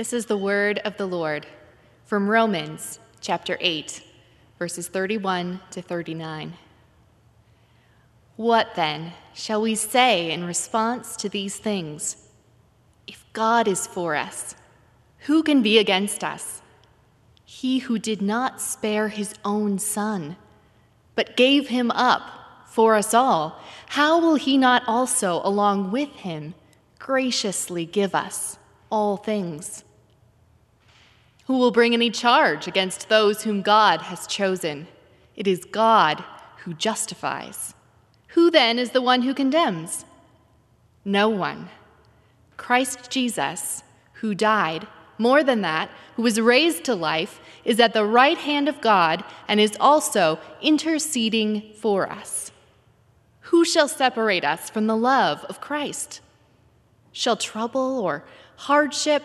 This is the word of the Lord from Romans chapter 8, verses 31 to 39. What then shall we say in response to these things? If God is for us, who can be against us? He who did not spare his own son, but gave him up for us all, how will he not also, along with him, graciously give us all things? Who will bring any charge against those whom God has chosen? It is God who justifies. Who then is the one who condemns? No one. Christ Jesus, who died, more than that, who was raised to life, is at the right hand of God and is also interceding for us. Who shall separate us from the love of Christ? Shall trouble or hardship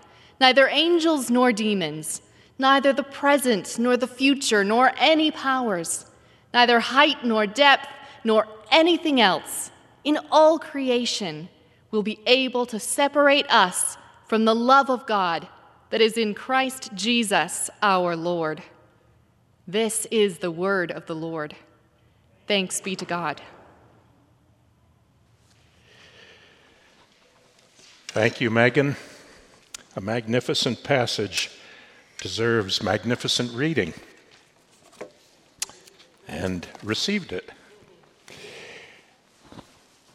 neither angels nor demons, neither the present nor the future, nor any powers, neither height nor depth, nor anything else in all creation will be able to separate us from the love of God that is in Christ Jesus our Lord. This is the word of the Lord. Thanks be to God. Thank you, Megan. A magnificent passage deserves magnificent reading. And received it.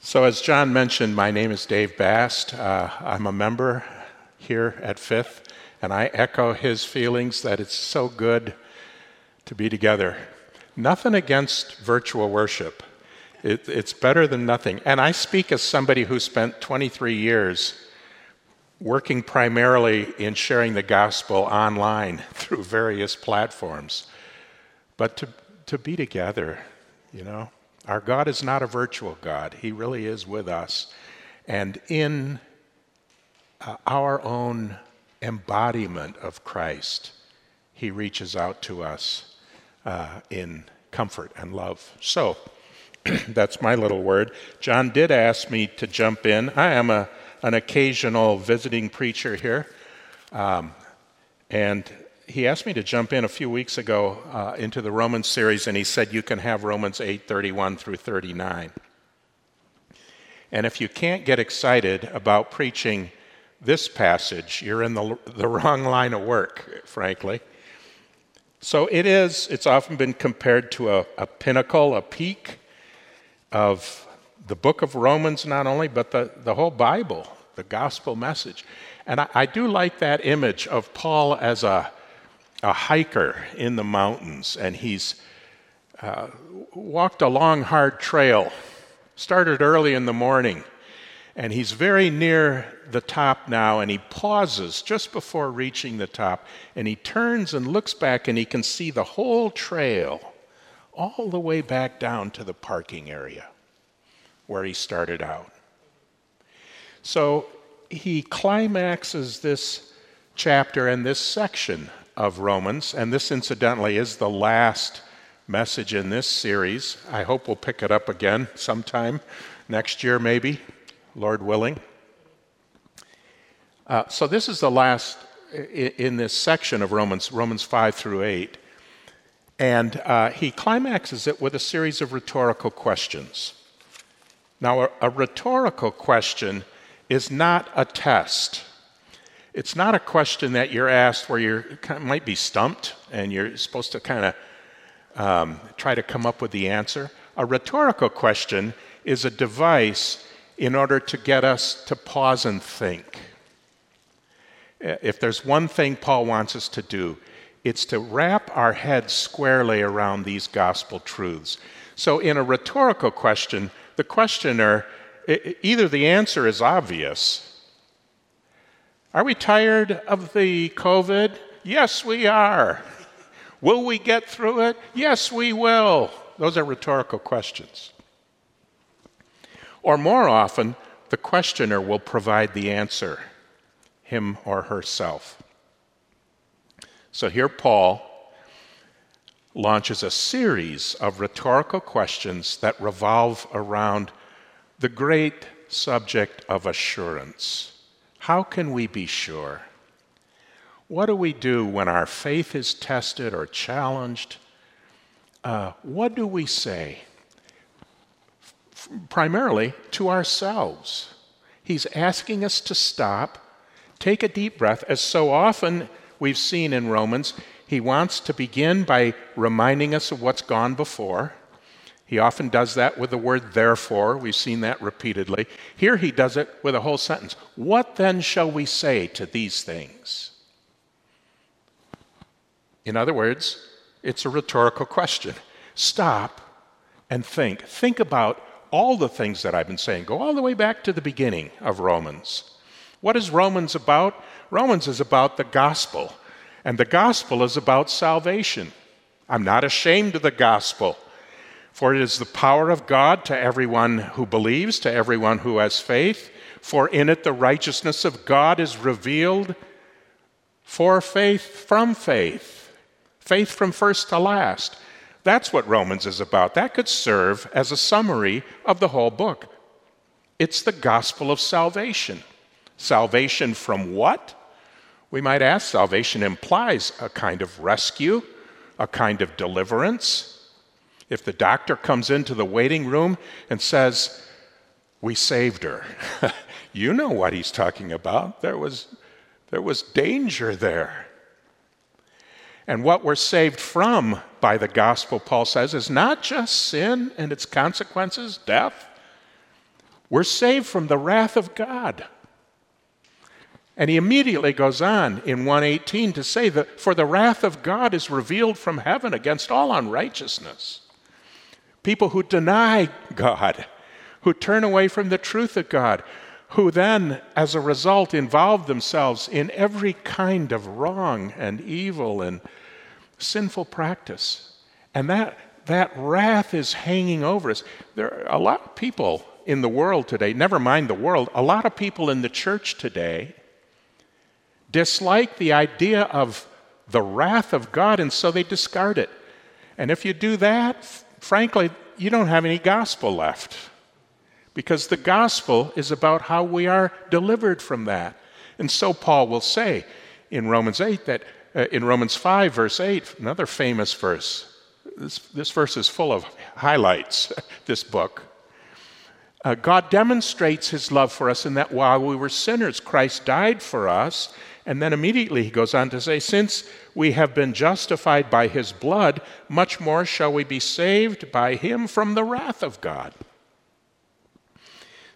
So, as John mentioned, my name is Dave Bast. Uh, I'm a member here at Fifth, and I echo his feelings that it's so good to be together. Nothing against virtual worship, it, it's better than nothing. And I speak as somebody who spent 23 years working primarily in sharing the gospel online through various platforms. But to, to be together, you know, our God is not a virtual God, He really is with us. And in uh, our own embodiment of Christ, He reaches out to us uh, in comfort and love. So, that's my little word. John did ask me to jump in. I am a an occasional visiting preacher here. Um, and he asked me to jump in a few weeks ago uh, into the Romans series, and he said you can have Romans 8 31 through 39. And if you can't get excited about preaching this passage, you're in the, the wrong line of work, frankly. So it is, it's often been compared to a, a pinnacle, a peak of the book of Romans, not only, but the, the whole Bible, the gospel message. And I, I do like that image of Paul as a, a hiker in the mountains, and he's uh, walked a long, hard trail, started early in the morning, and he's very near the top now, and he pauses just before reaching the top, and he turns and looks back, and he can see the whole trail all the way back down to the parking area where he started out. So he climaxes this chapter and this section of Romans, and this incidentally is the last message in this series. I hope we'll pick it up again sometime next year, maybe, Lord willing. Uh, so this is the last in this section of Romans, Romans 5 through 8. And uh, he climaxes it with a series of rhetorical questions. Now, a, a rhetorical question is not a test. It's not a question that you're asked where you might be stumped and you're supposed to kind of um, try to come up with the answer. A rhetorical question is a device in order to get us to pause and think. If there's one thing Paul wants us to do, it's to wrap our heads squarely around these gospel truths. So, in a rhetorical question, the questioner, either the answer is obvious, Are we tired of the COVID? Yes, we are. Will we get through it? Yes, we will. Those are rhetorical questions. Or more often, the questioner will provide the answer, him or herself. So here, Paul launches a series of rhetorical questions that revolve around the great subject of assurance. How can we be sure? What do we do when our faith is tested or challenged? Uh, what do we say? F- primarily to ourselves. He's asking us to stop, take a deep breath, as so often we've seen in Romans. He wants to begin by reminding us of what's gone before. He often does that with the word therefore. We've seen that repeatedly. Here he does it with a whole sentence. What then shall we say to these things? In other words, it's a rhetorical question. Stop and think. Think about all the things that I've been saying. Go all the way back to the beginning of Romans. What is Romans about? Romans is about the gospel, and the gospel is about salvation. I'm not ashamed of the gospel, for it is the power of God to everyone who believes, to everyone who has faith. For in it the righteousness of God is revealed for faith from faith, faith from first to last. That's what Romans is about. That could serve as a summary of the whole book. It's the gospel of salvation. Salvation from what? We might ask. Salvation implies a kind of rescue, a kind of deliverance. If the doctor comes into the waiting room and says, We saved her, you know what he's talking about. There was, there was danger there. And what we're saved from by the gospel, Paul says, is not just sin and its consequences, death. We're saved from the wrath of God. And he immediately goes on in 118 to say that for the wrath of God is revealed from heaven against all unrighteousness. People who deny God, who turn away from the truth of God, who then, as a result, involve themselves in every kind of wrong and evil and sinful practice. And that, that wrath is hanging over us. There are a lot of people in the world today, never mind the world, a lot of people in the church today dislike the idea of the wrath of God, and so they discard it. And if you do that, frankly, you don't have any gospel left. Because the gospel is about how we are delivered from that. And so Paul will say in Romans 8 that, uh, in Romans 5, verse 8, another famous verse, this, this verse is full of highlights, this book. Uh, God demonstrates his love for us in that while we were sinners, Christ died for us. And then immediately he goes on to say, Since we have been justified by his blood, much more shall we be saved by him from the wrath of God.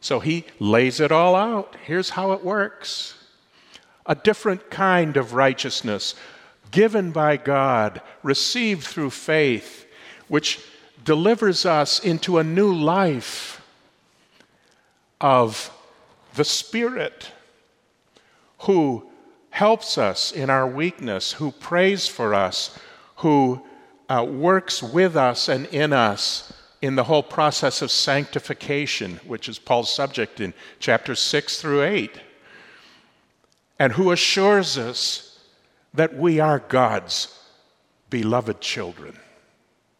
So he lays it all out. Here's how it works a different kind of righteousness given by God, received through faith, which delivers us into a new life of the Spirit who helps us in our weakness, who prays for us, who uh, works with us and in us in the whole process of sanctification, which is Paul's subject in chapters 6 through 8, and who assures us that we are God's beloved children,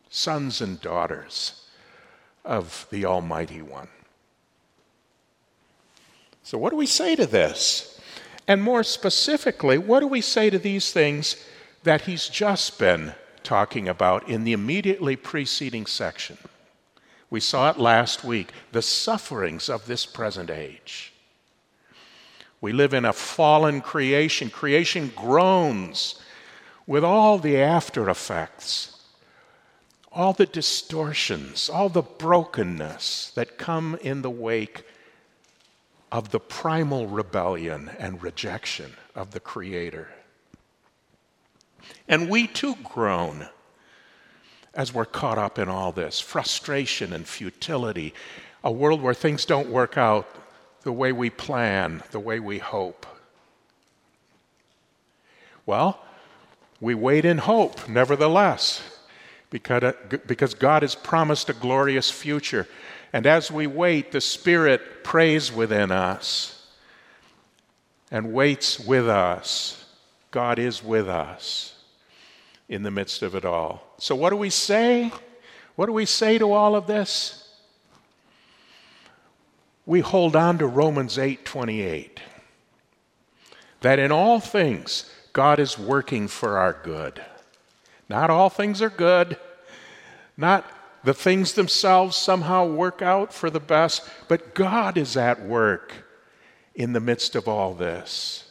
sons and daughters of the Almighty One. So, what do we say to this? And more specifically, what do we say to these things that he's just been talking about in the immediately preceding section? We saw it last week the sufferings of this present age. We live in a fallen creation. Creation groans with all the after effects, all the distortions, all the brokenness that come in the wake of the primal rebellion and rejection of the Creator. And we too groan as we're caught up in all this frustration and futility, a world where things don't work out the way we plan, the way we hope. Well, we wait in hope, nevertheless, because, uh, because God has promised a glorious future. And as we wait, the Spirit prays within us and waits with us. God is with us in the midst of it all. So, what do we say? What do we say to all of this? We hold on to Romans 8 28. That in all things, God is working for our good. Not all things are good, not the things themselves somehow work out for the best, but God is at work in the midst of all this.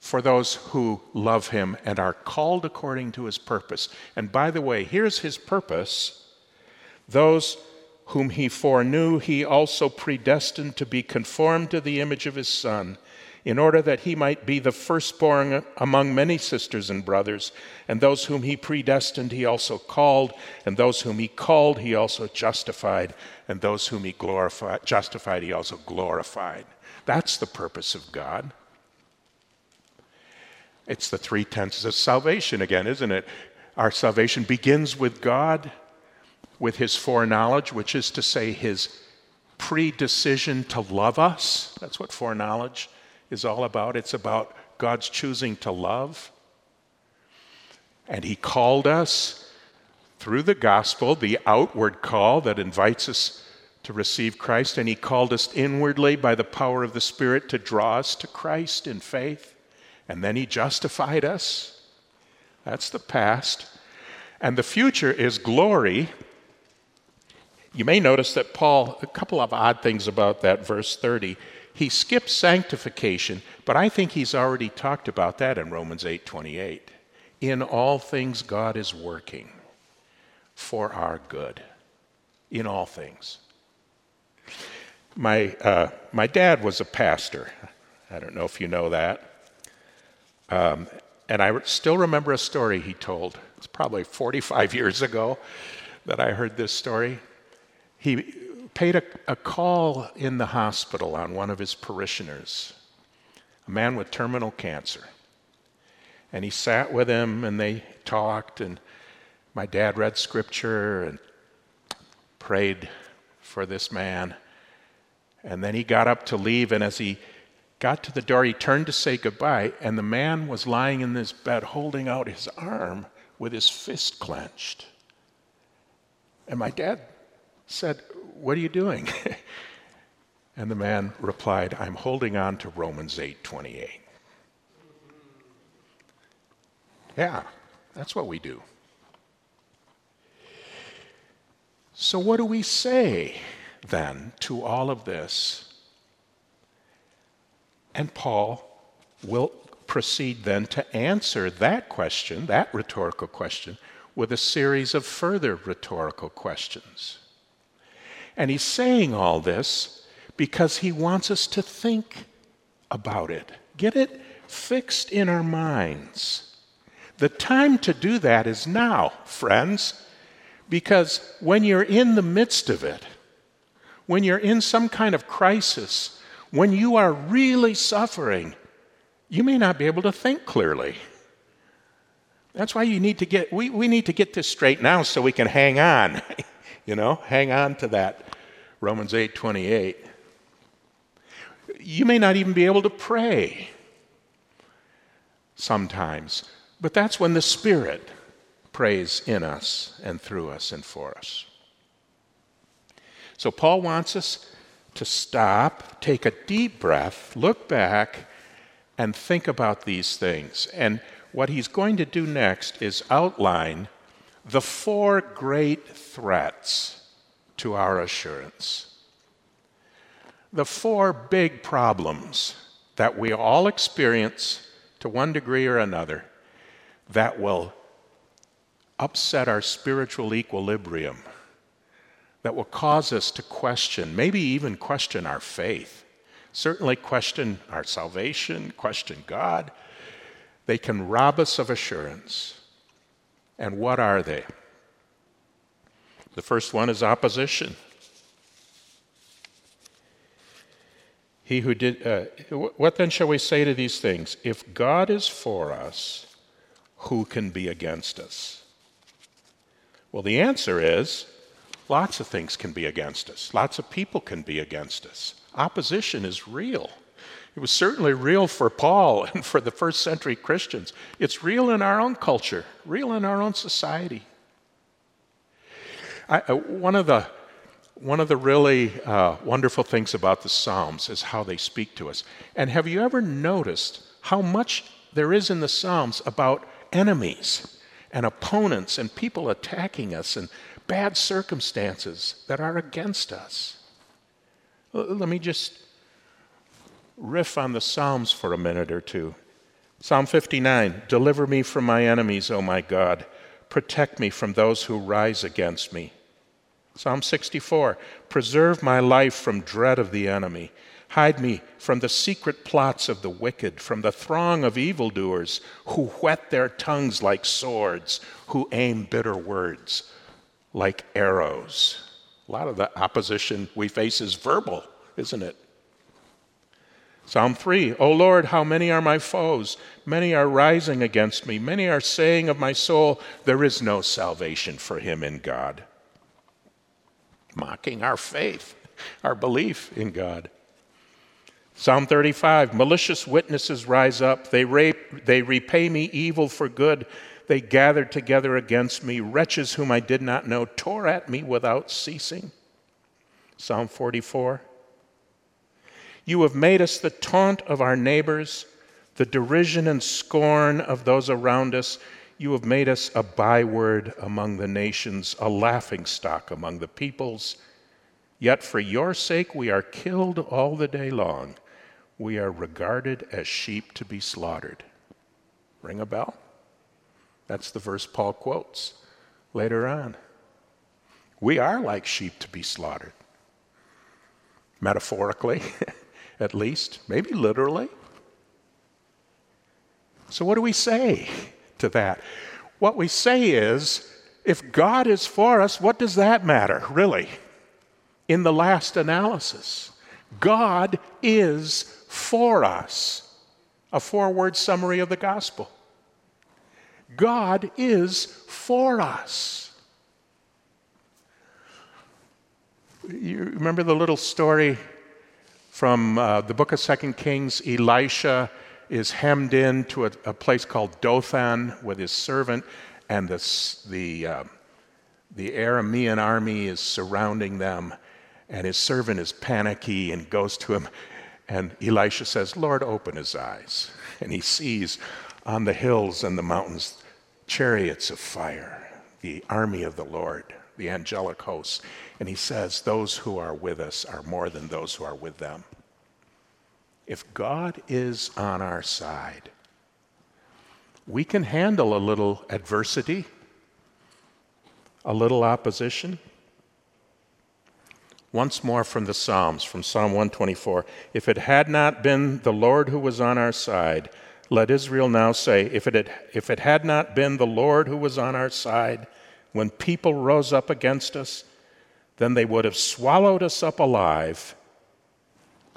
For those who love Him and are called according to His purpose. And by the way, here's His purpose those whom He foreknew, He also predestined to be conformed to the image of His Son in order that he might be the firstborn among many sisters and brothers. And those whom he predestined, he also called. And those whom he called, he also justified. And those whom he glorified, justified, he also glorified. That's the purpose of God. It's the three tenses of salvation again, isn't it? Our salvation begins with God, with his foreknowledge, which is to say, his predecision to love us. That's what foreknowledge is all about. It's about God's choosing to love. And He called us through the gospel, the outward call that invites us to receive Christ, and He called us inwardly by the power of the Spirit to draw us to Christ in faith. And then He justified us. That's the past. And the future is glory. You may notice that Paul, a couple of odd things about that verse 30. He skips sanctification, but I think he's already talked about that in Romans 8:28. In all things God is working for our good. In all things. My, uh, my dad was a pastor. I don't know if you know that. Um, and I still remember a story he told. It's probably 45 years ago that I heard this story. He paid a, a call in the hospital on one of his parishioners, a man with terminal cancer. And he sat with him and they talked, and my dad read scripture and prayed for this man. And then he got up to leave, and as he got to the door, he turned to say goodbye, and the man was lying in this bed holding out his arm with his fist clenched. And my dad said, what are you doing? and the man replied, I'm holding on to Romans 8:28. Yeah, that's what we do. So, what do we say then to all of this? And Paul will proceed then to answer that question, that rhetorical question, with a series of further rhetorical questions. And he's saying all this because he wants us to think about it, get it fixed in our minds. The time to do that is now, friends, because when you're in the midst of it, when you're in some kind of crisis, when you are really suffering, you may not be able to think clearly. That's why you need to get, we, we need to get this straight now so we can hang on. You know, hang on to that. Romans 8 28. You may not even be able to pray sometimes, but that's when the Spirit prays in us and through us and for us. So, Paul wants us to stop, take a deep breath, look back, and think about these things. And what he's going to do next is outline the four great threats to our assurance. The four big problems that we all experience to one degree or another that will upset our spiritual equilibrium, that will cause us to question, maybe even question our faith, certainly question our salvation, question God. They can rob us of assurance. And what are they? The first one is opposition. He who did, uh, what then shall we say to these things? If God is for us, who can be against us? Well, the answer is lots of things can be against us, lots of people can be against us. Opposition is real. It was certainly real for Paul and for the first century Christians. It's real in our own culture, real in our own society. I, uh, one, of the, one of the really uh, wonderful things about the Psalms is how they speak to us. And have you ever noticed how much there is in the Psalms about enemies and opponents and people attacking us and bad circumstances that are against us? Let me just riff on the Psalms for a minute or two. Psalm 59 Deliver me from my enemies, O my God. Protect me from those who rise against me. Psalm 64 Preserve my life from dread of the enemy. Hide me from the secret plots of the wicked, from the throng of evildoers who whet their tongues like swords, who aim bitter words like arrows. A lot of the opposition we face is verbal, isn't it? Psalm 3 O Lord, how many are my foes? Many are rising against me. Many are saying of my soul, There is no salvation for him in God. Mocking our faith, our belief in God. Psalm 35 Malicious witnesses rise up. They, rape, they repay me evil for good. They gathered together against me. Wretches whom I did not know tore at me without ceasing. Psalm 44 you have made us the taunt of our neighbors, the derision and scorn of those around us. You have made us a byword among the nations, a laughing stock among the peoples. Yet for your sake we are killed all the day long. We are regarded as sheep to be slaughtered. Ring a bell? That's the verse Paul quotes later on. We are like sheep to be slaughtered. Metaphorically. at least, maybe literally. So, what do we say to that? What we say is if God is for us, what does that matter, really? In the last analysis, God is for us. A four word summary of the gospel. God is for us. You remember the little story from uh, the book of Second Kings, Elisha is hemmed in to a, a place called Dothan with his servant, and the, the, uh, the Aramean army is surrounding them, and his servant is panicky and goes to him. And Elisha says, Lord, open his eyes. And he sees on the hills and the mountains chariots of fire, the army of the Lord the angelic hosts. And he says, Those who are with us are more than those who are with them. If God is on our side, we can handle a little adversity, a little opposition. Once more from the Psalms, from Psalm 124 If it had not been the Lord who was on our side, let Israel now say, if it, had, if it had not been the Lord who was on our side, when people rose up against us, then they would have swallowed us up alive.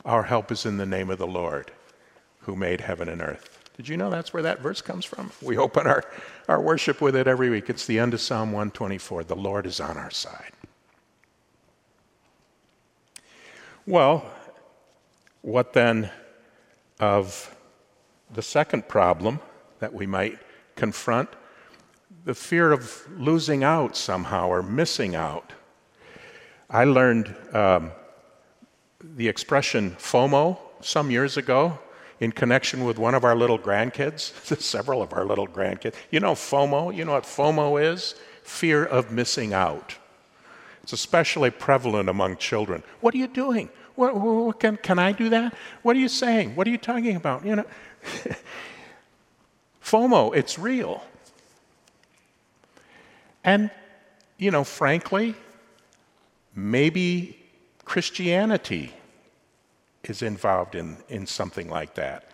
Our help is in the name of the Lord who made heaven and earth. Did you know that's where that verse comes from? We open our, our worship with it every week. It's the end of Psalm 124. The Lord is on our side. Well, what then of the second problem that we might confront? The fear of losing out somehow or missing out. I learned um, the expression FOMO some years ago in connection with one of our little grandkids, several of our little grandkids. You know FOMO? You know what FOMO is? Fear of missing out. It's especially prevalent among children. What are you doing? What, what, can, can I do that? What are you saying? What are you talking about? You know, FOMO, it's real. And, you know, frankly, maybe Christianity is involved in, in something like that.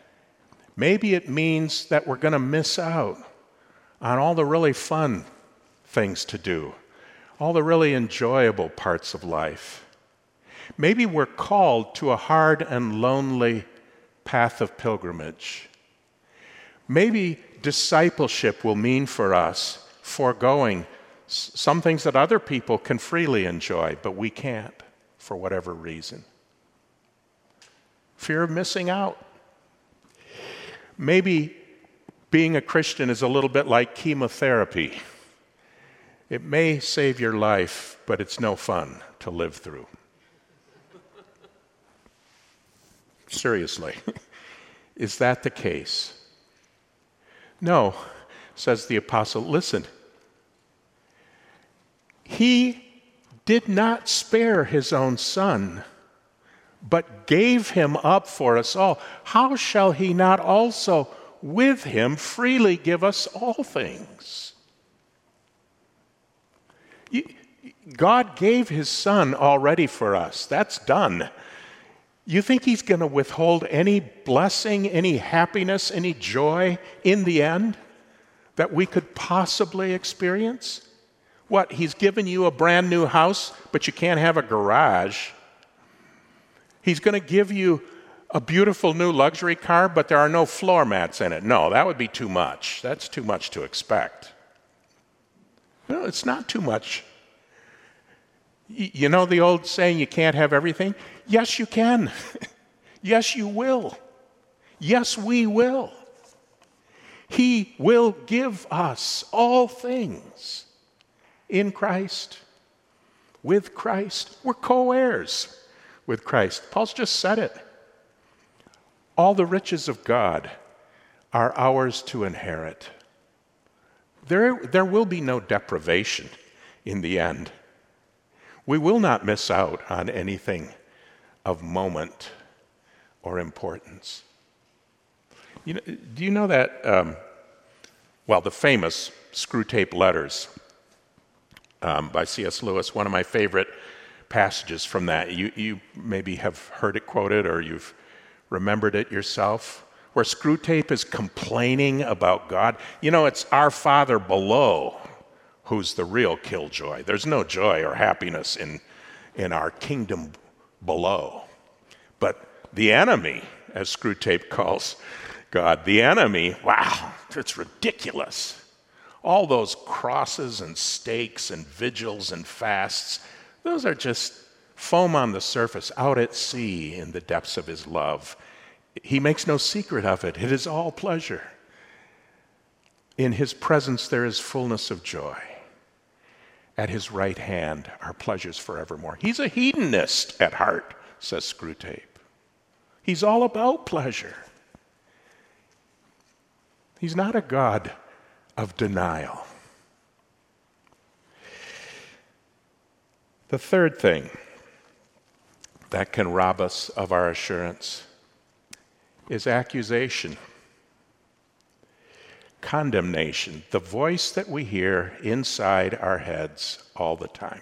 Maybe it means that we're going to miss out on all the really fun things to do, all the really enjoyable parts of life. Maybe we're called to a hard and lonely path of pilgrimage. Maybe discipleship will mean for us foregoing some things that other people can freely enjoy, but we can't for whatever reason. Fear of missing out. Maybe being a Christian is a little bit like chemotherapy. It may save your life, but it's no fun to live through. Seriously, is that the case? No, says the apostle. Listen, he did not spare his own son, but gave him up for us all. How shall he not also with him freely give us all things? God gave his son already for us. That's done. You think he's going to withhold any blessing, any happiness, any joy in the end that we could possibly experience? What, he's given you a brand new house, but you can't have a garage. He's going to give you a beautiful new luxury car, but there are no floor mats in it. No, that would be too much. That's too much to expect. No, it's not too much. You know the old saying, you can't have everything? Yes, you can. yes, you will. Yes, we will. He will give us all things in Christ, with Christ. We're co heirs with Christ. Paul's just said it. All the riches of God are ours to inherit. There, there will be no deprivation in the end. We will not miss out on anything of moment or importance. You know, do you know that, um, well, the famous Screwtape Letters um, by C.S. Lewis, one of my favorite passages from that. You, you maybe have heard it quoted or you've remembered it yourself where Screwtape is complaining about God. You know, it's our Father below who's the real killjoy. There's no joy or happiness in, in our kingdom below. But the enemy, as Screwtape calls God, the enemy, wow, it's ridiculous. All those crosses and stakes and vigils and fasts, those are just foam on the surface, out at sea in the depths of his love. He makes no secret of it. It is all pleasure. In his presence, there is fullness of joy. At his right hand are pleasures forevermore. He's a hedonist at heart, says Screwtape. He's all about pleasure. He's not a God of denial. The third thing that can rob us of our assurance is accusation, condemnation, the voice that we hear inside our heads all the time.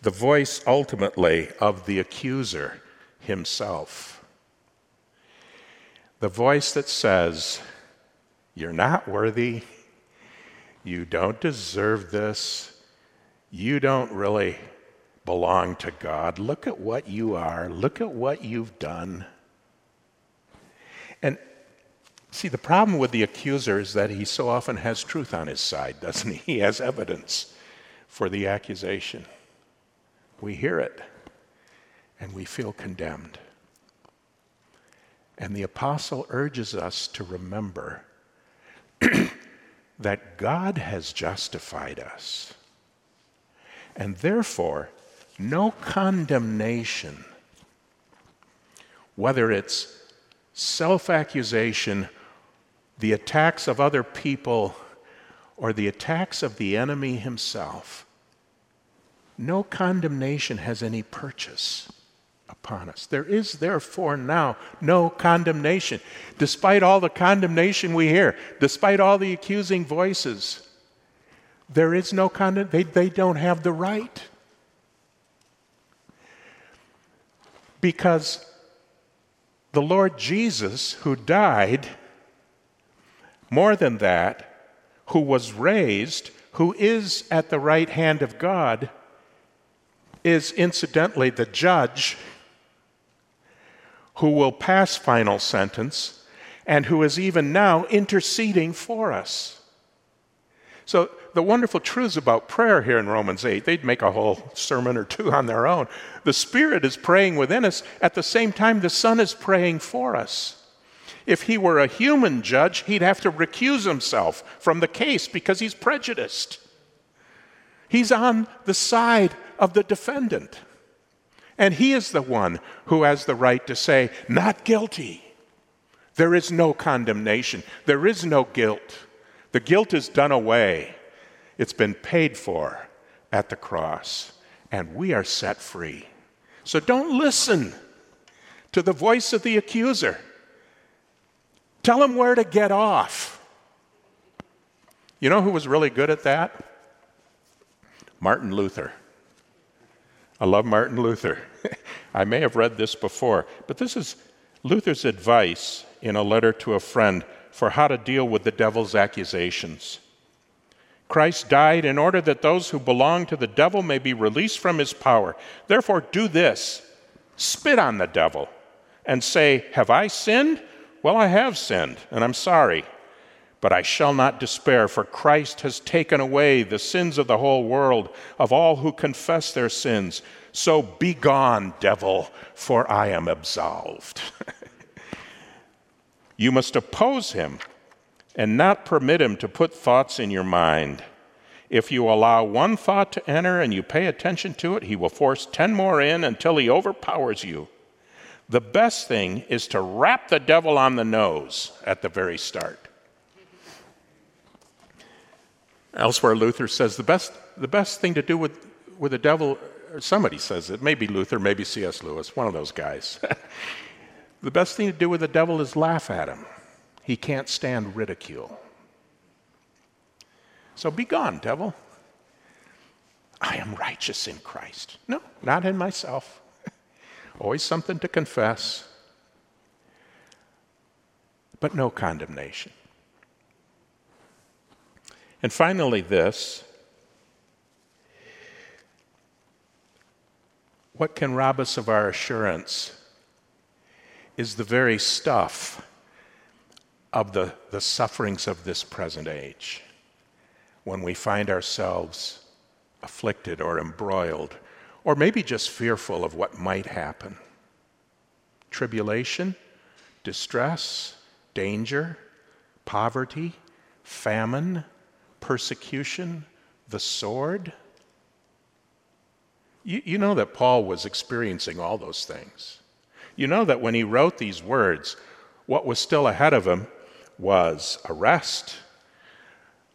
The voice ultimately of the accuser himself. The voice that says, You're not worthy. You don't deserve this. You don't really belong to God. Look at what you are. Look at what you've done. And see, the problem with the accuser is that he so often has truth on his side, doesn't he? He has evidence for the accusation. We hear it and we feel condemned. And the apostle urges us to remember that God has justified us. And therefore, no condemnation, whether it's self accusation, the attacks of other people, or the attacks of the enemy himself, no condemnation has any purchase upon us. There is therefore now no condemnation. Despite all the condemnation we hear, despite all the accusing voices, there is no condemnation. They, they don't have the right. Because the Lord Jesus, who died, more than that, who was raised, who is at the right hand of God, is incidentally the judge who will pass final sentence and who is even now interceding for us. So, the wonderful truths about prayer here in Romans 8, they'd make a whole sermon or two on their own. The Spirit is praying within us. At the same time, the Son is praying for us. If he were a human judge, he'd have to recuse himself from the case because he's prejudiced. He's on the side of the defendant. And he is the one who has the right to say, not guilty. There is no condemnation, there is no guilt. The guilt is done away, it's been paid for at the cross, and we are set free. So don't listen to the voice of the accuser. Tell him where to get off. You know who was really good at that? Martin Luther. I love Martin Luther. I may have read this before, but this is Luther's advice in a letter to a friend for how to deal with the devil's accusations. Christ died in order that those who belong to the devil may be released from his power. Therefore, do this spit on the devil and say, Have I sinned? Well, I have sinned, and I'm sorry. But I shall not despair, for Christ has taken away the sins of the whole world, of all who confess their sins. So be gone, devil, for I am absolved. you must oppose him and not permit him to put thoughts in your mind. If you allow one thought to enter and you pay attention to it, he will force 10 more in until he overpowers you. The best thing is to rap the devil on the nose at the very start. Elsewhere, Luther says the best, the best thing to do with, with the devil, somebody says it, maybe Luther, maybe C.S. Lewis, one of those guys. the best thing to do with the devil is laugh at him. He can't stand ridicule. So be gone, devil. I am righteous in Christ. No, not in myself. Always something to confess, but no condemnation. And finally, this what can rob us of our assurance is the very stuff of the, the sufferings of this present age. When we find ourselves afflicted or embroiled, or maybe just fearful of what might happen tribulation, distress, danger, poverty, famine, persecution, the sword. You, you know that Paul was experiencing all those things. You know that when he wrote these words, what was still ahead of him was arrest,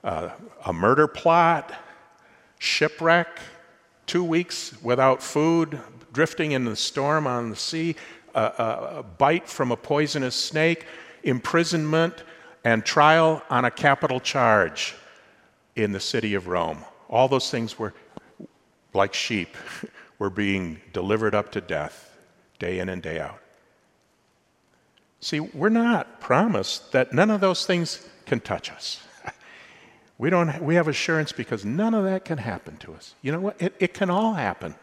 uh, a murder plot, shipwreck, two weeks without food, drifting in the storm on the sea, a, bite from a poisonous snake, imprisonment, and trial on a capital charge in the city of Rome. All those things were like sheep, were being delivered up to death day in and day out. See, we're not promised that none of those things can touch us. We, don't, we have assurance because none of that can happen to us. You know what? It, it can all happen.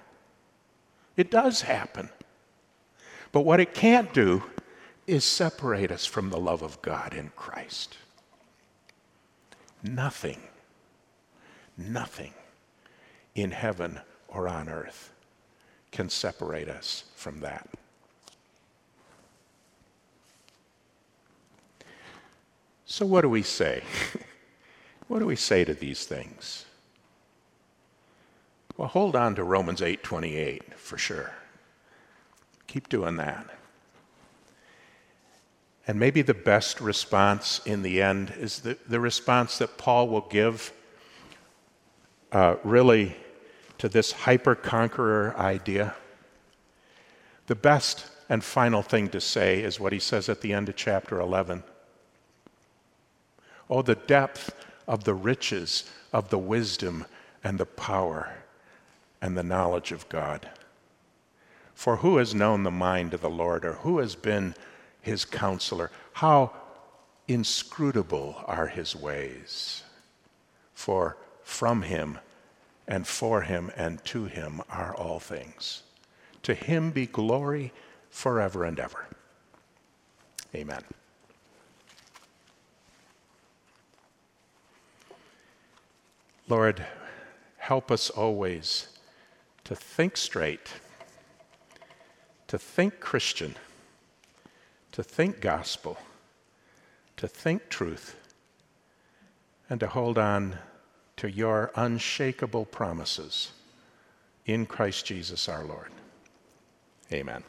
It does happen. But what it can't do is separate us from the love of God in Christ. Nothing Nothing in heaven or on earth can separate us from that. So, what do we say? what do we say to these things? Well, hold on to Romans 8:28 for sure. Keep doing that. And maybe the best response in the end is the, the response that Paul will give uh, really to this hyper conqueror idea. The best and final thing to say is what he says at the end of chapter 11. Oh, the depth of the riches of the wisdom and the power and the knowledge of God. For who has known the mind of the Lord, or who has been his counselor? How inscrutable are his ways? For from him and for him and to him are all things. To him be glory forever and ever. Amen. Lord, help us always to think straight, to think Christian, to think gospel, to think truth, and to hold on to your unshakable promises in Christ Jesus our Lord. Amen.